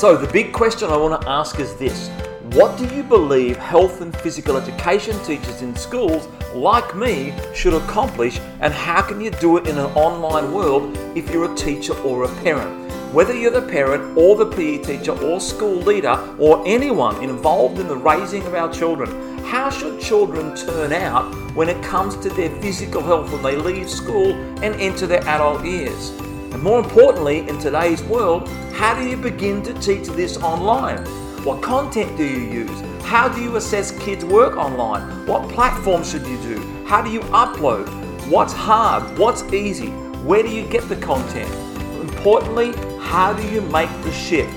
So, the big question I want to ask is this What do you believe health and physical education teachers in schools like me should accomplish, and how can you do it in an online world if you're a teacher or a parent? Whether you're the parent or the PE teacher or school leader or anyone involved in the raising of our children, how should children turn out when it comes to their physical health when they leave school and enter their adult years? And more importantly, in today's world, how do you begin to teach this online? What content do you use? How do you assess kids' work online? What platform should you do? How do you upload? What's hard? What's easy? Where do you get the content? Importantly, how do you make the shift?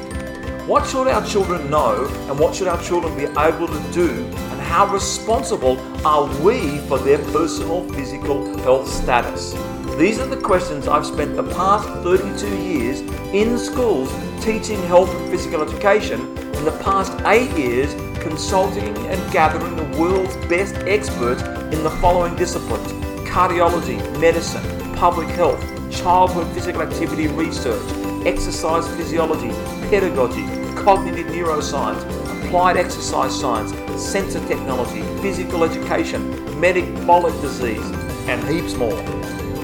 What should our children know and what should our children be able to do and how responsible are we for their personal physical health status? These are the questions I've spent the past 32 years in schools teaching health and physical education, in the past eight years consulting and gathering the world's best experts in the following disciplines cardiology, medicine, public health, childhood physical activity research, exercise physiology, pedagogy, cognitive neuroscience, applied exercise science, sensor technology, physical education, metabolic disease, and heaps more.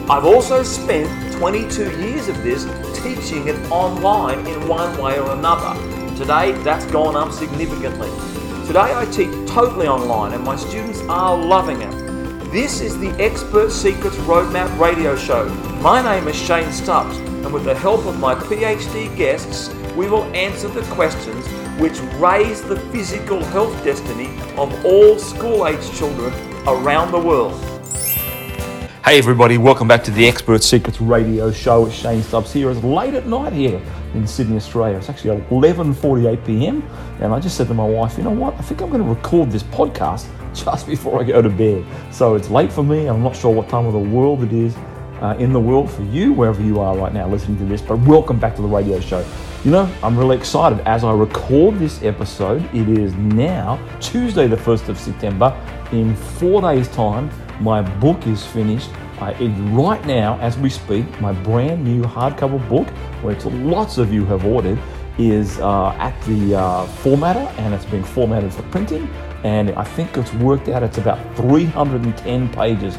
I've also spent 22 years of this teaching it online in one way or another. Today, that's gone up significantly. Today, I teach totally online, and my students are loving it. This is the Expert Secrets Roadmap radio show. My name is Shane Stubbs, and with the help of my PhD guests, we will answer the questions which raise the physical health destiny of all school age children around the world. Hey everybody, welcome back to the Expert Secrets Radio Show. It's Shane Stubbs here. It's late at night here in Sydney, Australia. It's actually 11:48 p.m. and I just said to my wife, you know what? I think I'm going to record this podcast just before I go to bed. So it's late for me. I'm not sure what time of the world it is uh, in the world for you, wherever you are right now listening to this. But welcome back to the radio show. You know, I'm really excited as I record this episode. It is now Tuesday, the 1st of September. In four days' time, my book is finished. It, right now, as we speak, my brand new hardcover book, which lots of you have ordered, is uh, at the uh, formatter and it's being formatted for printing. And I think it's worked out, it's about 310 pages.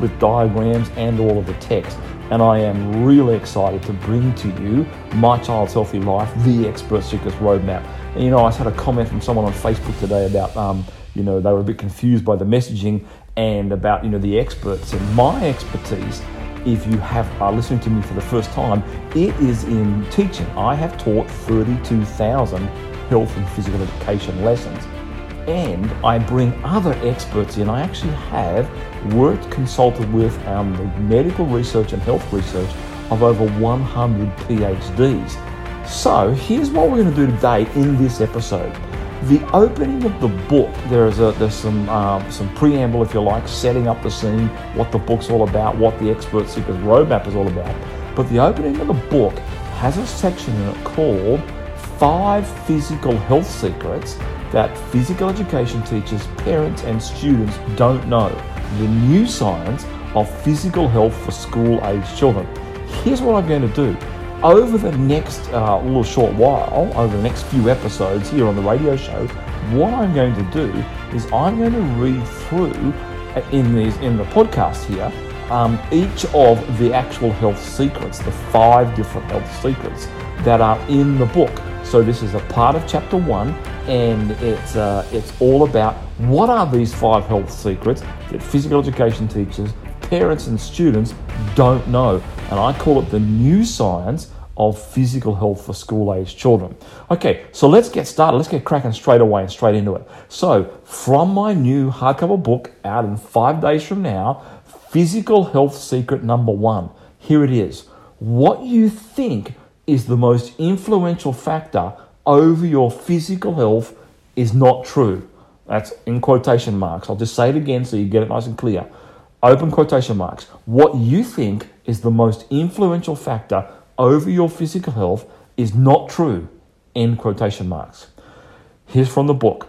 With diagrams and all of the text. And I am really excited to bring to you My Child's Healthy Life, the Expert Secrets Roadmap. And you know, I had a comment from someone on Facebook today about, um, you know, they were a bit confused by the messaging and about you know the experts and my expertise if you have are listening to me for the first time it is in teaching. I have taught 32000 health and physical education lessons and i bring other experts in. I actually have worked consulted with um, the medical research and health research of over 100 phds so here's what we're going to do today in this episode the opening of the book, there is a there's some um, some preamble, if you like, setting up the scene, what the book's all about, what the Expert Secrets Roadmap is all about. But the opening of the book has a section in it called Five Physical Health Secrets that physical education teachers, parents, and students don't know. The new science of physical health for school age children. Here's what I'm going to do over the next uh, little short while, over the next few episodes here on the radio show, what I'm going to do is I'm going to read through uh, in these in the podcast here um, each of the actual health secrets, the five different health secrets that are in the book. So this is a part of chapter one, and it's uh, it's all about what are these five health secrets that physical education teachers, parents, and students don't know, and I call it the new science of physical health for school aged children. Okay, so let's get started. Let's get cracking straight away and straight into it. So, from my new hardcover book out in five days from now, Physical Health Secret number one. Here it is. What you think is the most influential factor over your physical health is not true. That's in quotation marks. I'll just say it again so you get it nice and clear. Open quotation marks. What you think is the most influential factor over your physical health is not true. End quotation marks. Here's from the book.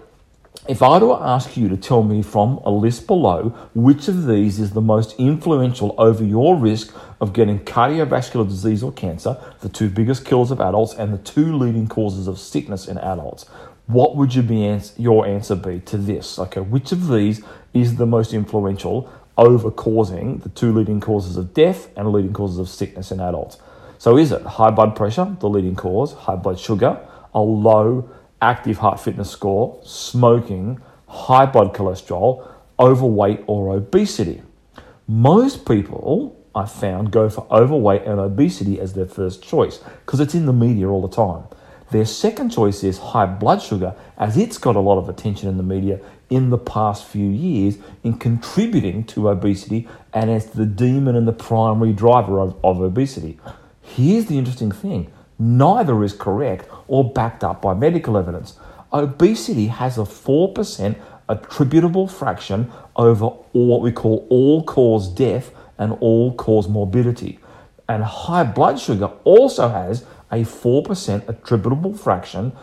if I were to ask you to tell me from a list below which of these is the most influential over your risk of getting cardiovascular disease or cancer, the two biggest killers of adults and the two leading causes of sickness in adults, what would your answer be to this? Okay, which of these is the most influential over causing the two leading causes of death and leading causes of sickness in adults? So is it high blood pressure, the leading cause, high blood sugar, a low active heart fitness score, smoking, high blood cholesterol, overweight, or obesity. Most people, I found, go for overweight and obesity as their first choice because it's in the media all the time. Their second choice is high blood sugar, as it's got a lot of attention in the media in the past few years in contributing to obesity and as the demon and the primary driver of, of obesity. Here's the interesting thing neither is correct or backed up by medical evidence. Obesity has a 4% attributable fraction over what we call all cause death and all cause morbidity. And high blood sugar also has a 4% attributable fraction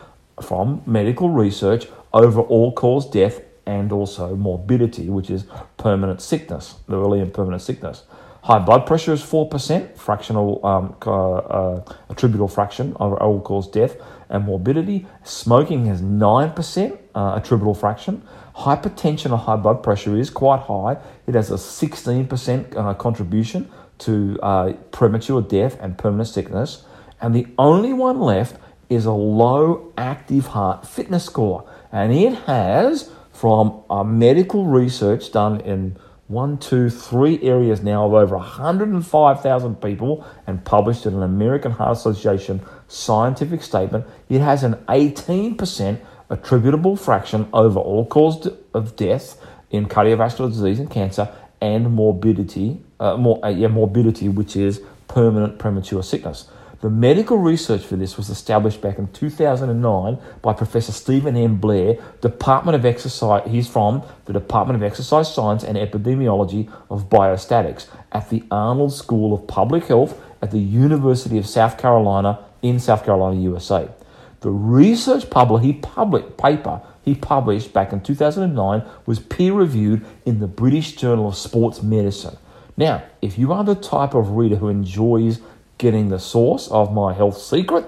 from medical research over all cause death and also morbidity, which is permanent sickness, the early and permanent sickness. High blood pressure is 4%, fractional um, uh, uh, attributable fraction of all cause death and morbidity. Smoking has 9% uh, attributable fraction. Hypertension or high blood pressure is quite high. It has a 16% uh, contribution to uh, premature death and permanent sickness. And the only one left is a low active heart fitness score. And it has, from medical research done in one, two, three areas now of over 105,000 people and published in an American Heart Association scientific statement. It has an 18% attributable fraction over all cause of death in cardiovascular disease and cancer and morbidity, uh, more, uh, yeah, morbidity, which is permanent premature sickness. The medical research for this was established back in 2009 by Professor Stephen M. Blair, Department of Exercise. He's from the Department of Exercise Science and Epidemiology of Biostatics at the Arnold School of Public Health at the University of South Carolina in South Carolina, USA. The research public, he public, paper he published back in 2009 was peer reviewed in the British Journal of Sports Medicine. Now, if you are the type of reader who enjoys getting the source of my health secret,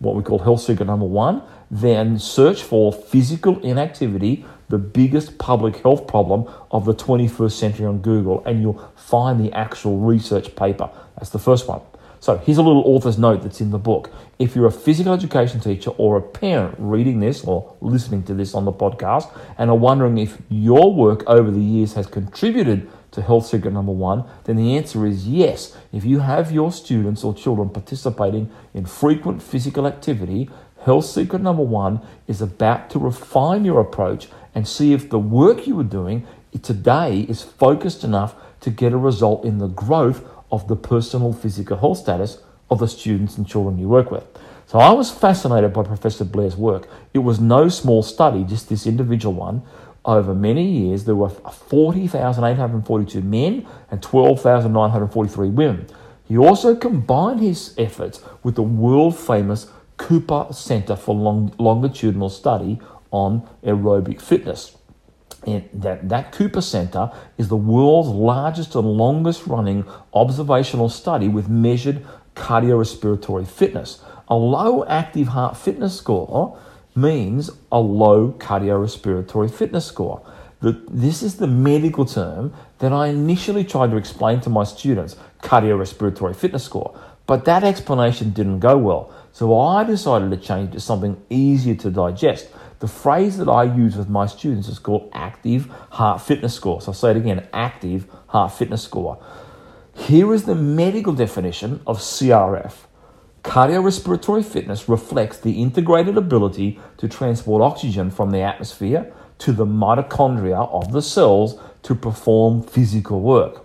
what we call health secret number one, then search for physical inactivity, the biggest public health problem of the 21st century on Google, and you'll find the actual research paper. That's the first one. So here's a little author's note that's in the book. If you're a physical education teacher or a parent reading this or listening to this on the podcast and are wondering if your work over the years has contributed to health secret number one, then the answer is yes. If you have your students or children participating in frequent physical activity, health secret number one is about to refine your approach and see if the work you are doing today is focused enough to get a result in the growth of the personal physical health status of the students and children you work with. So I was fascinated by Professor Blair's work. It was no small study, just this individual one, over many years, there were 40,842 men and 12,943 women. He also combined his efforts with the world famous Cooper Center for Long- Longitudinal Study on Aerobic Fitness. And that, that Cooper Center is the world's largest and longest running observational study with measured cardiorespiratory fitness. A low active heart fitness score means a low cardiorespiratory fitness score. This is the medical term that I initially tried to explain to my students cardiorespiratory fitness score, but that explanation didn't go well. So I decided to change to something easier to digest. The phrase that I use with my students is called active heart fitness score. So I'll say it again active heart fitness score. Here is the medical definition of CRF Cardiorespiratory fitness reflects the integrated ability to transport oxygen from the atmosphere to the mitochondria of the cells to perform physical work.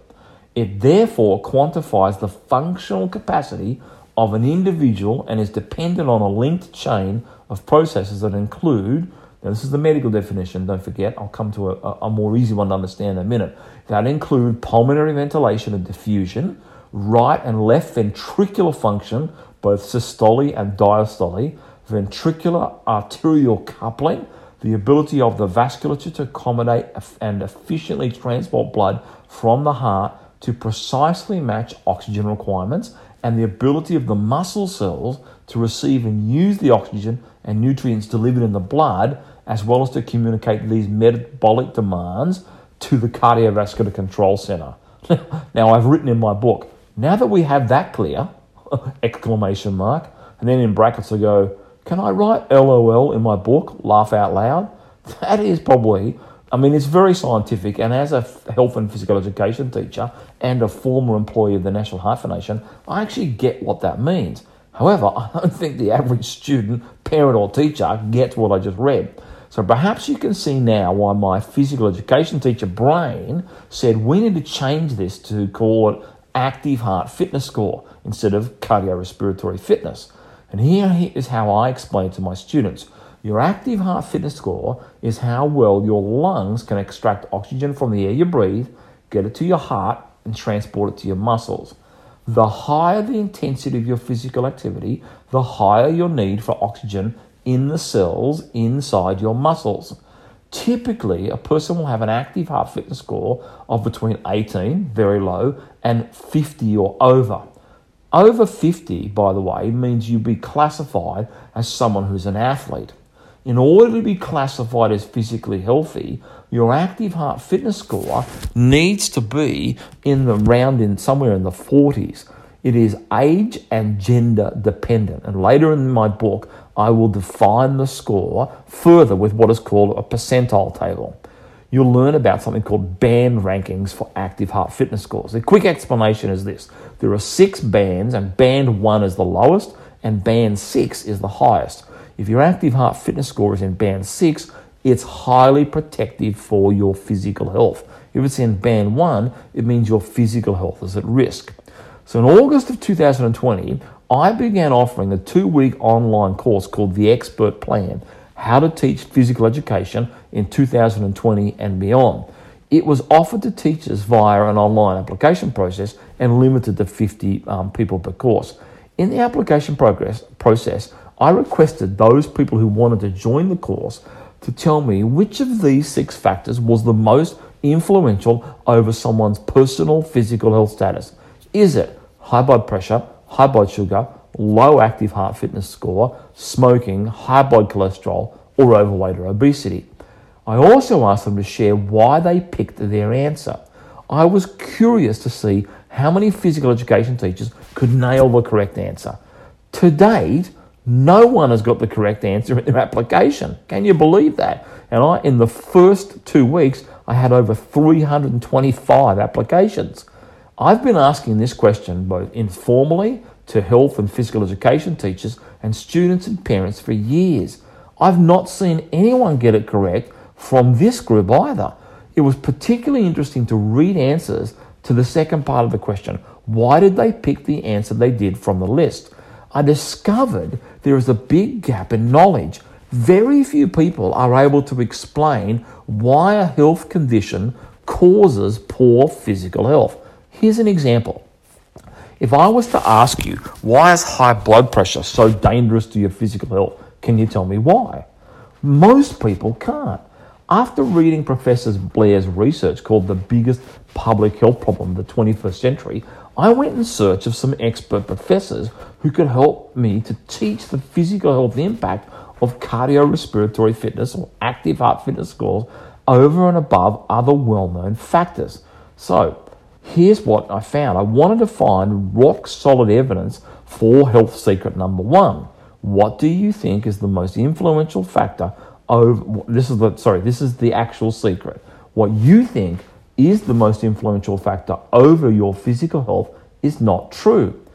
It therefore quantifies the functional capacity of an individual and is dependent on a linked chain of processes that include now, this is the medical definition, don't forget. I'll come to a, a more easy one to understand in a minute. That include pulmonary ventilation and diffusion, right and left ventricular function, both systole and diastole, ventricular arterial coupling, the ability of the vasculature to accommodate and efficiently transport blood from the heart to precisely match oxygen requirements, and the ability of the muscle cells to receive and use the oxygen and nutrients delivered in the blood, as well as to communicate these metabolic demands to the cardiovascular control center. now, I've written in my book, now that we have that clear, exclamation mark, and then in brackets I go, can I write LOL in my book, laugh out loud? That is probably, I mean, it's very scientific, and as a health and physical education teacher and a former employee of the National Foundation, I actually get what that means. However, I don't think the average student, parent, or teacher gets what I just read. So perhaps you can see now why my physical education teacher brain said we need to change this to call it active heart fitness score instead of cardiorespiratory fitness. And here is how I explain to my students. Your active heart fitness score is how well your lungs can extract oxygen from the air you breathe, get it to your heart, and transport it to your muscles. The higher the intensity of your physical activity, the higher your need for oxygen in the cells inside your muscles. Typically, a person will have an active heart fitness score of between 18, very low, and 50 or over. Over 50, by the way, means you'd be classified as someone who's an athlete. In order to be classified as physically healthy, your active heart fitness score needs to be in the round in somewhere in the 40s. It is age and gender dependent. And later in my book, I will define the score further with what is called a percentile table. You'll learn about something called band rankings for active heart fitness scores. The quick explanation is this there are six bands, and band one is the lowest, and band six is the highest. If your active heart fitness score is in band six, it's highly protective for your physical health. If it's in band one, it means your physical health is at risk. So in August of 2020, I began offering a two week online course called The Expert Plan How to Teach Physical Education in 2020 and Beyond. It was offered to teachers via an online application process and limited to 50 um, people per course. In the application progress, process, I requested those people who wanted to join the course to tell me which of these six factors was the most influential over someone's personal physical health status. Is it high blood pressure, high blood sugar, low active heart fitness score, smoking, high blood cholesterol, or overweight or obesity. I also asked them to share why they picked their answer. I was curious to see how many physical education teachers could nail the correct answer. To date, no one has got the correct answer in their application. Can you believe that? And I, in the first two weeks, I had over 325 applications. I've been asking this question both informally to health and physical education teachers and students and parents for years. I've not seen anyone get it correct from this group either. It was particularly interesting to read answers to the second part of the question why did they pick the answer they did from the list? I discovered there is a big gap in knowledge. Very few people are able to explain why a health condition causes poor physical health. Here's an example if I was to ask you, why is high blood pressure so dangerous to your physical health? Can you tell me why? Most people can't. After reading Professor Blair's research called The Biggest Public Health Problem of the 21st Century, I went in search of some expert professors who could help me to teach the physical health impact of cardiorespiratory fitness or active heart fitness scores over and above other well known factors. So, here's what I found. I wanted to find rock solid evidence for health secret number one. What do you think is the most influential factor over this is the sorry, this is the actual secret. What you think is the most influential factor over your physical health is not true.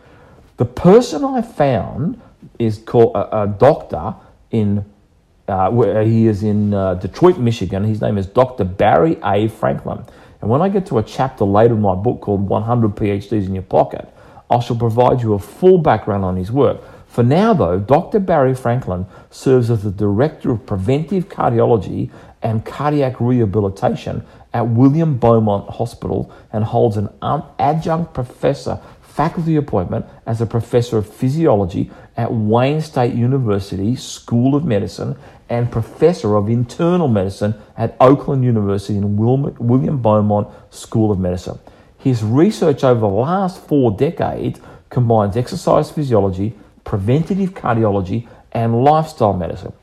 The person I found is called a, a doctor in uh, where he is in uh, Detroit, Michigan. His name is Dr. Barry A. Franklin. And when I get to a chapter later in my book called 100 PhDs in Your Pocket, I shall provide you a full background on his work. For now, though, Dr. Barry Franklin serves as the Director of Preventive Cardiology and Cardiac Rehabilitation at William Beaumont Hospital and holds an adjunct professor faculty appointment as a professor of physiology at Wayne State University School of Medicine and professor of internal medicine at Oakland University and William Beaumont School of Medicine. His research over the last four decades combines exercise physiology, preventative cardiology, and lifestyle medicine.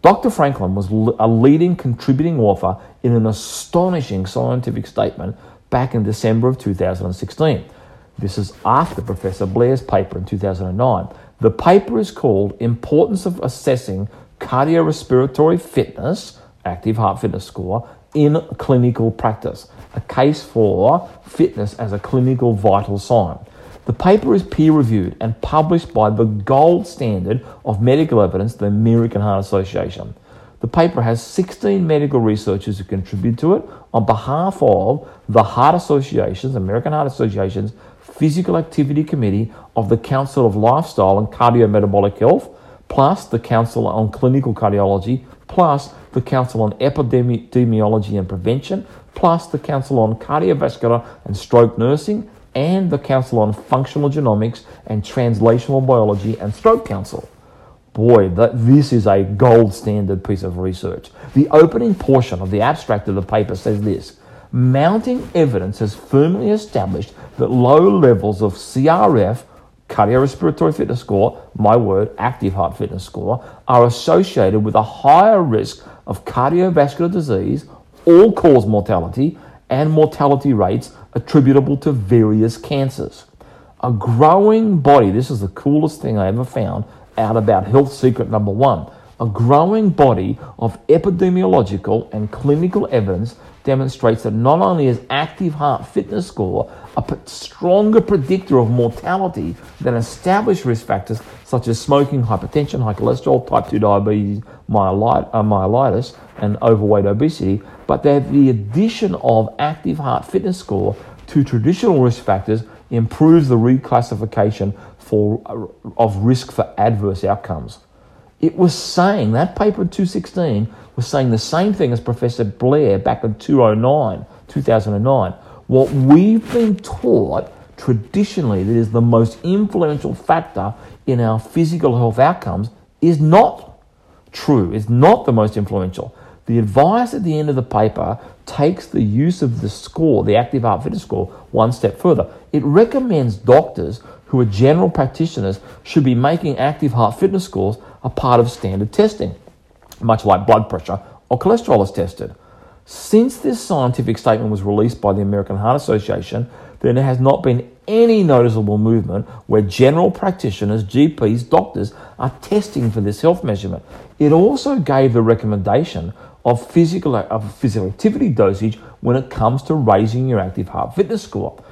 Dr. Franklin was a leading contributing author in an astonishing scientific statement back in December of 2016. This is after Professor Blair's paper in 2009. The paper is called Importance of Assessing Cardiorespiratory Fitness, Active Heart Fitness Score, in Clinical Practice, a case for fitness as a clinical vital sign. The paper is peer reviewed and published by the gold standard of medical evidence, the American Heart Association. The paper has 16 medical researchers who contribute to it on behalf of the Heart Association's, American Heart Association's Physical Activity Committee of the Council of Lifestyle and Cardiometabolic Health, plus the Council on Clinical Cardiology, plus the Council on Epidemiology and Prevention, plus the Council on Cardiovascular and Stroke Nursing, and the Council on Functional Genomics and Translational Biology and Stroke Council. Boy, that, this is a gold standard piece of research. The opening portion of the abstract of the paper says this Mounting evidence has firmly established that low levels of CRF, cardiorespiratory fitness score, my word, active heart fitness score, are associated with a higher risk of cardiovascular disease, all cause mortality, and mortality rates attributable to various cancers. A growing body, this is the coolest thing I ever found out about health secret number one. A growing body of epidemiological and clinical evidence demonstrates that not only is active heart fitness score a stronger predictor of mortality than established risk factors such as smoking, hypertension, high cholesterol, type 2 diabetes, uh, mellitus, and overweight obesity, but that the addition of active heart fitness score to traditional risk factors improves the reclassification for, uh, of risk for adverse outcomes. It was saying, that paper in 2016 was saying the same thing as Professor Blair back in 2009, 2009. What we've been taught traditionally that is the most influential factor in our physical health outcomes is not true, is not the most influential. The advice at the end of the paper takes the use of the score, the active heart fitness score, one step further. It recommends doctors who are general practitioners should be making active heart fitness scores a part of standard testing, much like blood pressure or cholesterol is tested. Since this scientific statement was released by the American Heart Association, then there has not been any noticeable movement where general practitioners, GPs, doctors are testing for this health measurement. It also gave the recommendation of physical, of physical activity dosage when it comes to raising your active heart fitness score.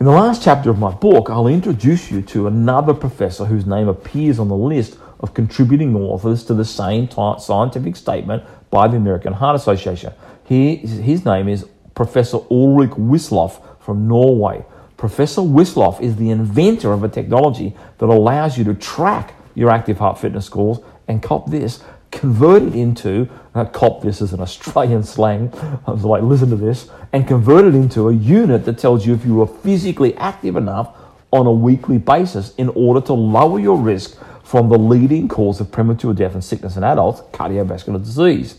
In the last chapter of my book, I'll introduce you to another professor whose name appears on the list of contributing authors to the same scientific statement by the American Heart Association. He, his name is Professor Ulrich Wisloff from Norway. Professor Wisloff is the inventor of a technology that allows you to track your active heart fitness scores and cop this, convert it into, uh, cop this is an Australian slang, I was like, listen to this, and convert it into a unit that tells you if you are physically active enough on a weekly basis in order to lower your risk from the leading cause of premature death and sickness in adults, cardiovascular disease.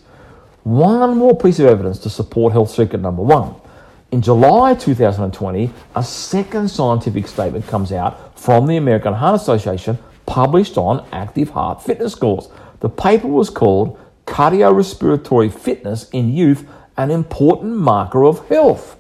One more piece of evidence to support health secret number one. In July 2020, a second scientific statement comes out from the American Heart Association published on active heart fitness scores. The paper was called Cardiorespiratory Fitness in Youth, an Important Marker of Health.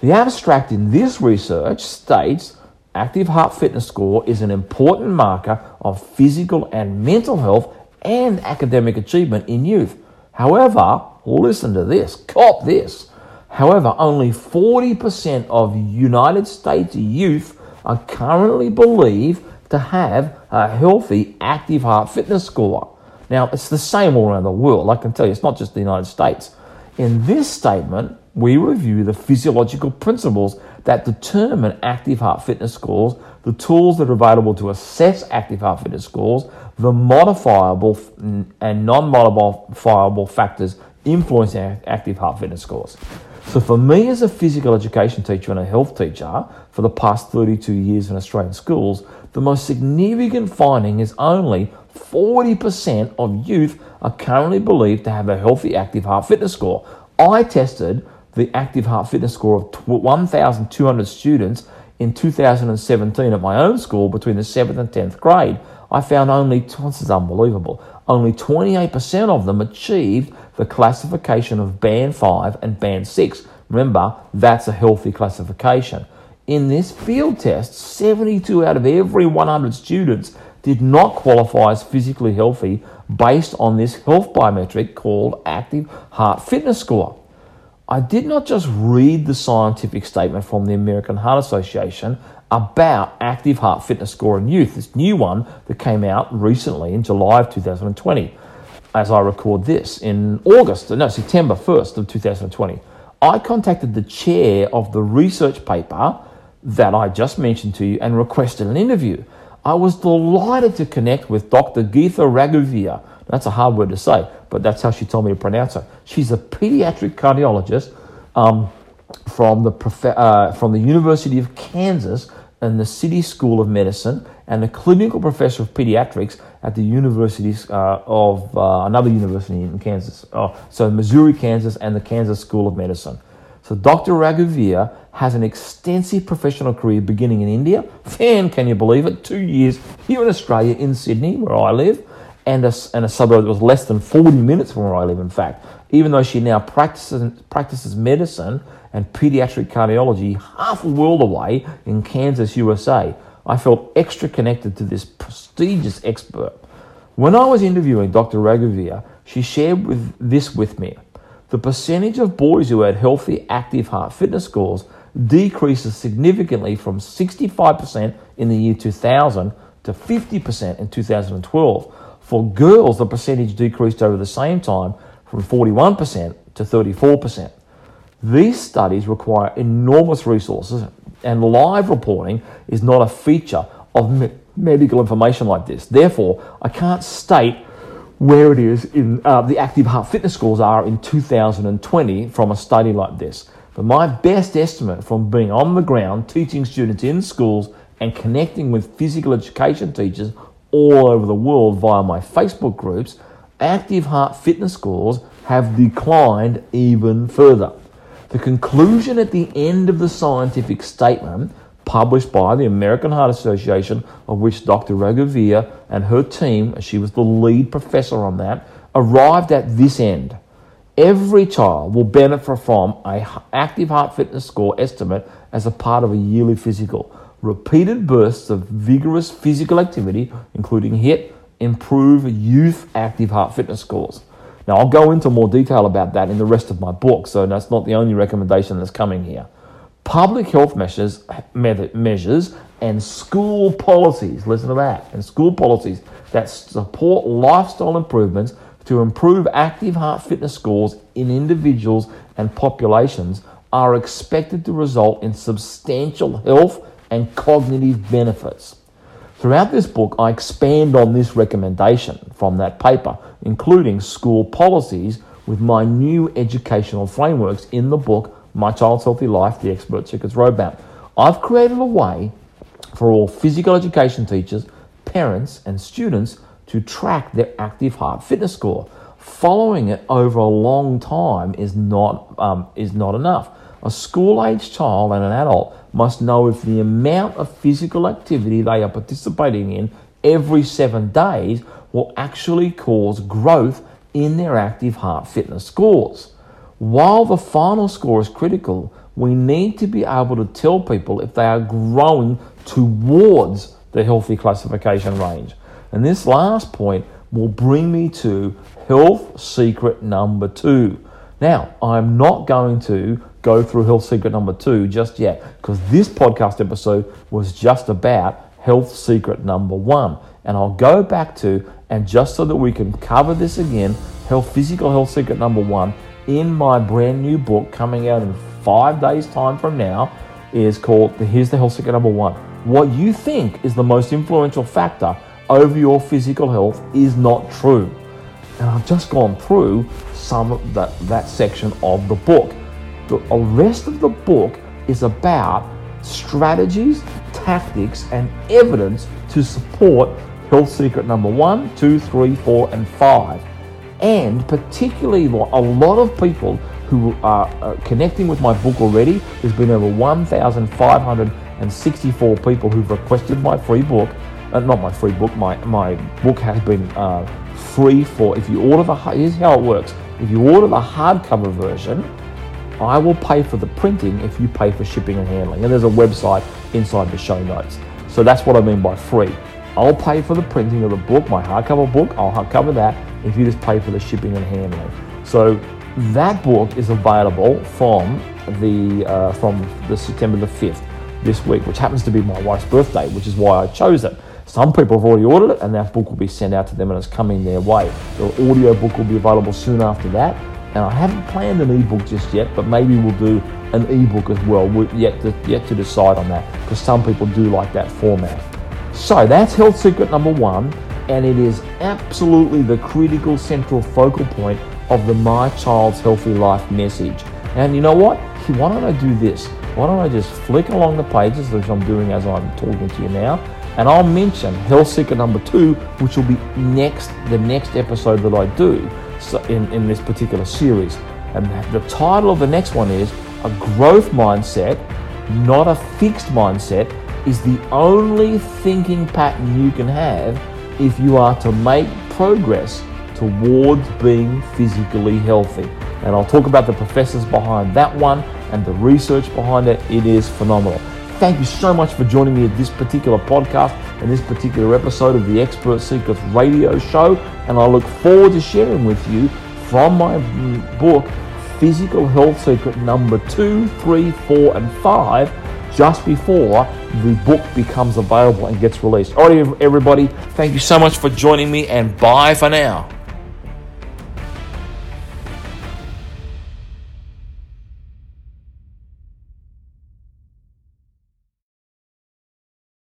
The abstract in this research states active heart fitness score is an important marker of physical and mental health and academic achievement in youth. However, listen to this, cop this. However, only 40% of United States youth are currently believed to have a healthy active heart fitness score. Now, it's the same all around the world. I can tell you, it's not just the United States. In this statement, we review the physiological principles that determine active heart fitness scores, the tools that are available to assess active heart fitness scores, the modifiable and non modifiable factors influencing active heart fitness scores. So, for me as a physical education teacher and a health teacher for the past 32 years in Australian schools, the most significant finding is only 40% of youth are currently believed to have a healthy active heart fitness score. I tested the active heart fitness score of 1,200 students in 2017 at my own school between the 7th and 10th grade. I found only, this is unbelievable, only 28% of them achieved the classification of Band 5 and Band 6. Remember, that's a healthy classification. In this field test, 72 out of every 100 students did not qualify as physically healthy based on this health biometric called active heart fitness score. I did not just read the scientific statement from the American Heart Association about active heart fitness score in youth, this new one that came out recently in July of 2020 as I record this in August, no, September 1st of 2020, I contacted the chair of the research paper that I just mentioned to you and requested an interview. I was delighted to connect with Dr. Geetha Raghuveer. That's a hard word to say, but that's how she told me to pronounce it. She's a pediatric cardiologist um, from, the prof- uh, from the University of Kansas and the City School of Medicine and a clinical professor of pediatrics at the universities uh, of uh, another university in Kansas. Oh, so Missouri, Kansas, and the Kansas School of Medicine. So Dr. Raghuveer has an extensive professional career beginning in India, and can you believe it, two years here in Australia in Sydney, where I live, and a, and a suburb that was less than 40 minutes from where I live, in fact. Even though she now practices, practices medicine and pediatric cardiology half a world away in Kansas, USA. I felt extra connected to this prestigious expert. When I was interviewing Dr. Raghuveer, she shared with this with me. The percentage of boys who had healthy, active heart fitness scores decreases significantly from 65% in the year 2000 to 50% in 2012. For girls, the percentage decreased over the same time from 41% to 34%. These studies require enormous resources, and live reporting is not a feature of me- medical information like this. Therefore, I can't state where it is in uh, the active heart fitness scores are in 2020 from a study like this. But my best estimate from being on the ground teaching students in schools and connecting with physical education teachers all over the world via my Facebook groups, active heart fitness scores have declined even further. The conclusion at the end of the scientific statement published by the American Heart Association, of which Dr. Raghuveer and her team, she was the lead professor on that, arrived at this end. Every child will benefit from an active heart fitness score estimate as a part of a yearly physical. Repeated bursts of vigorous physical activity, including HIIT, improve youth active heart fitness scores. Now, I'll go into more detail about that in the rest of my book, so that's not the only recommendation that's coming here. Public health measures, measures and school policies, listen to that, and school policies that support lifestyle improvements to improve active heart fitness scores in individuals and populations are expected to result in substantial health and cognitive benefits. Throughout this book, I expand on this recommendation from that paper, including school policies with my new educational frameworks in the book, My Child's Healthy Life The Expert Secrets Roadmap. I've created a way for all physical education teachers, parents, and students to track their active heart fitness score. Following it over a long time is not, um, is not enough. A school aged child and an adult must know if the amount of physical activity they are participating in every seven days will actually cause growth in their active heart fitness scores. While the final score is critical, we need to be able to tell people if they are growing towards the healthy classification range. And this last point will bring me to health secret number two. Now, I'm not going to go through health secret number two just yet because this podcast episode was just about health secret number one. And I'll go back to, and just so that we can cover this again, health physical health secret number one in my brand new book coming out in five days' time from now is called Here's the Health Secret Number One. What you think is the most influential factor over your physical health is not true. And I've just gone through some of that, that section of the book. The rest of the book is about strategies, tactics, and evidence to support health secret number one, two, three, four, and five. And particularly, a lot of people who are uh, connecting with my book already. There's been over 1,564 people who've requested my free book. Uh, not my free book, my, my book has been uh, free for, if you order the, here's how it works. If you order the hardcover version, I will pay for the printing if you pay for shipping and handling. And there's a website inside the show notes. So that's what I mean by free. I'll pay for the printing of the book, my hardcover book, I'll cover that if you just pay for the shipping and handling. So that book is available from the uh, from the September the 5th this week, which happens to be my wife's birthday, which is why I chose it. Some people have already ordered it, and that book will be sent out to them, and it's coming their way. The audio book will be available soon after that, and I haven't planned an ebook just yet, but maybe we'll do an ebook as well. We're yet to yet to decide on that because some people do like that format. So that's health secret number one, and it is absolutely the critical central focal point of the My Child's Healthy Life message. And you know what? Why don't I do this? Why don't I just flick along the pages, which I'm doing as I'm talking to you now, and I'll mention Health Seeker number two, which will be next, the next episode that I do in, in this particular series. And the title of the next one is A Growth Mindset, Not a Fixed Mindset, is the only thinking pattern you can have if you are to make progress towards being physically healthy. And I'll talk about the professors behind that one and the research behind it. It is phenomenal. Thank you so much for joining me at this particular podcast and this particular episode of the Expert Secrets radio show. And I look forward to sharing with you from my book, Physical Health Secret number two, three, four, and five, just before the book becomes available and gets released. All right, everybody, thank you so much for joining me, and bye for now.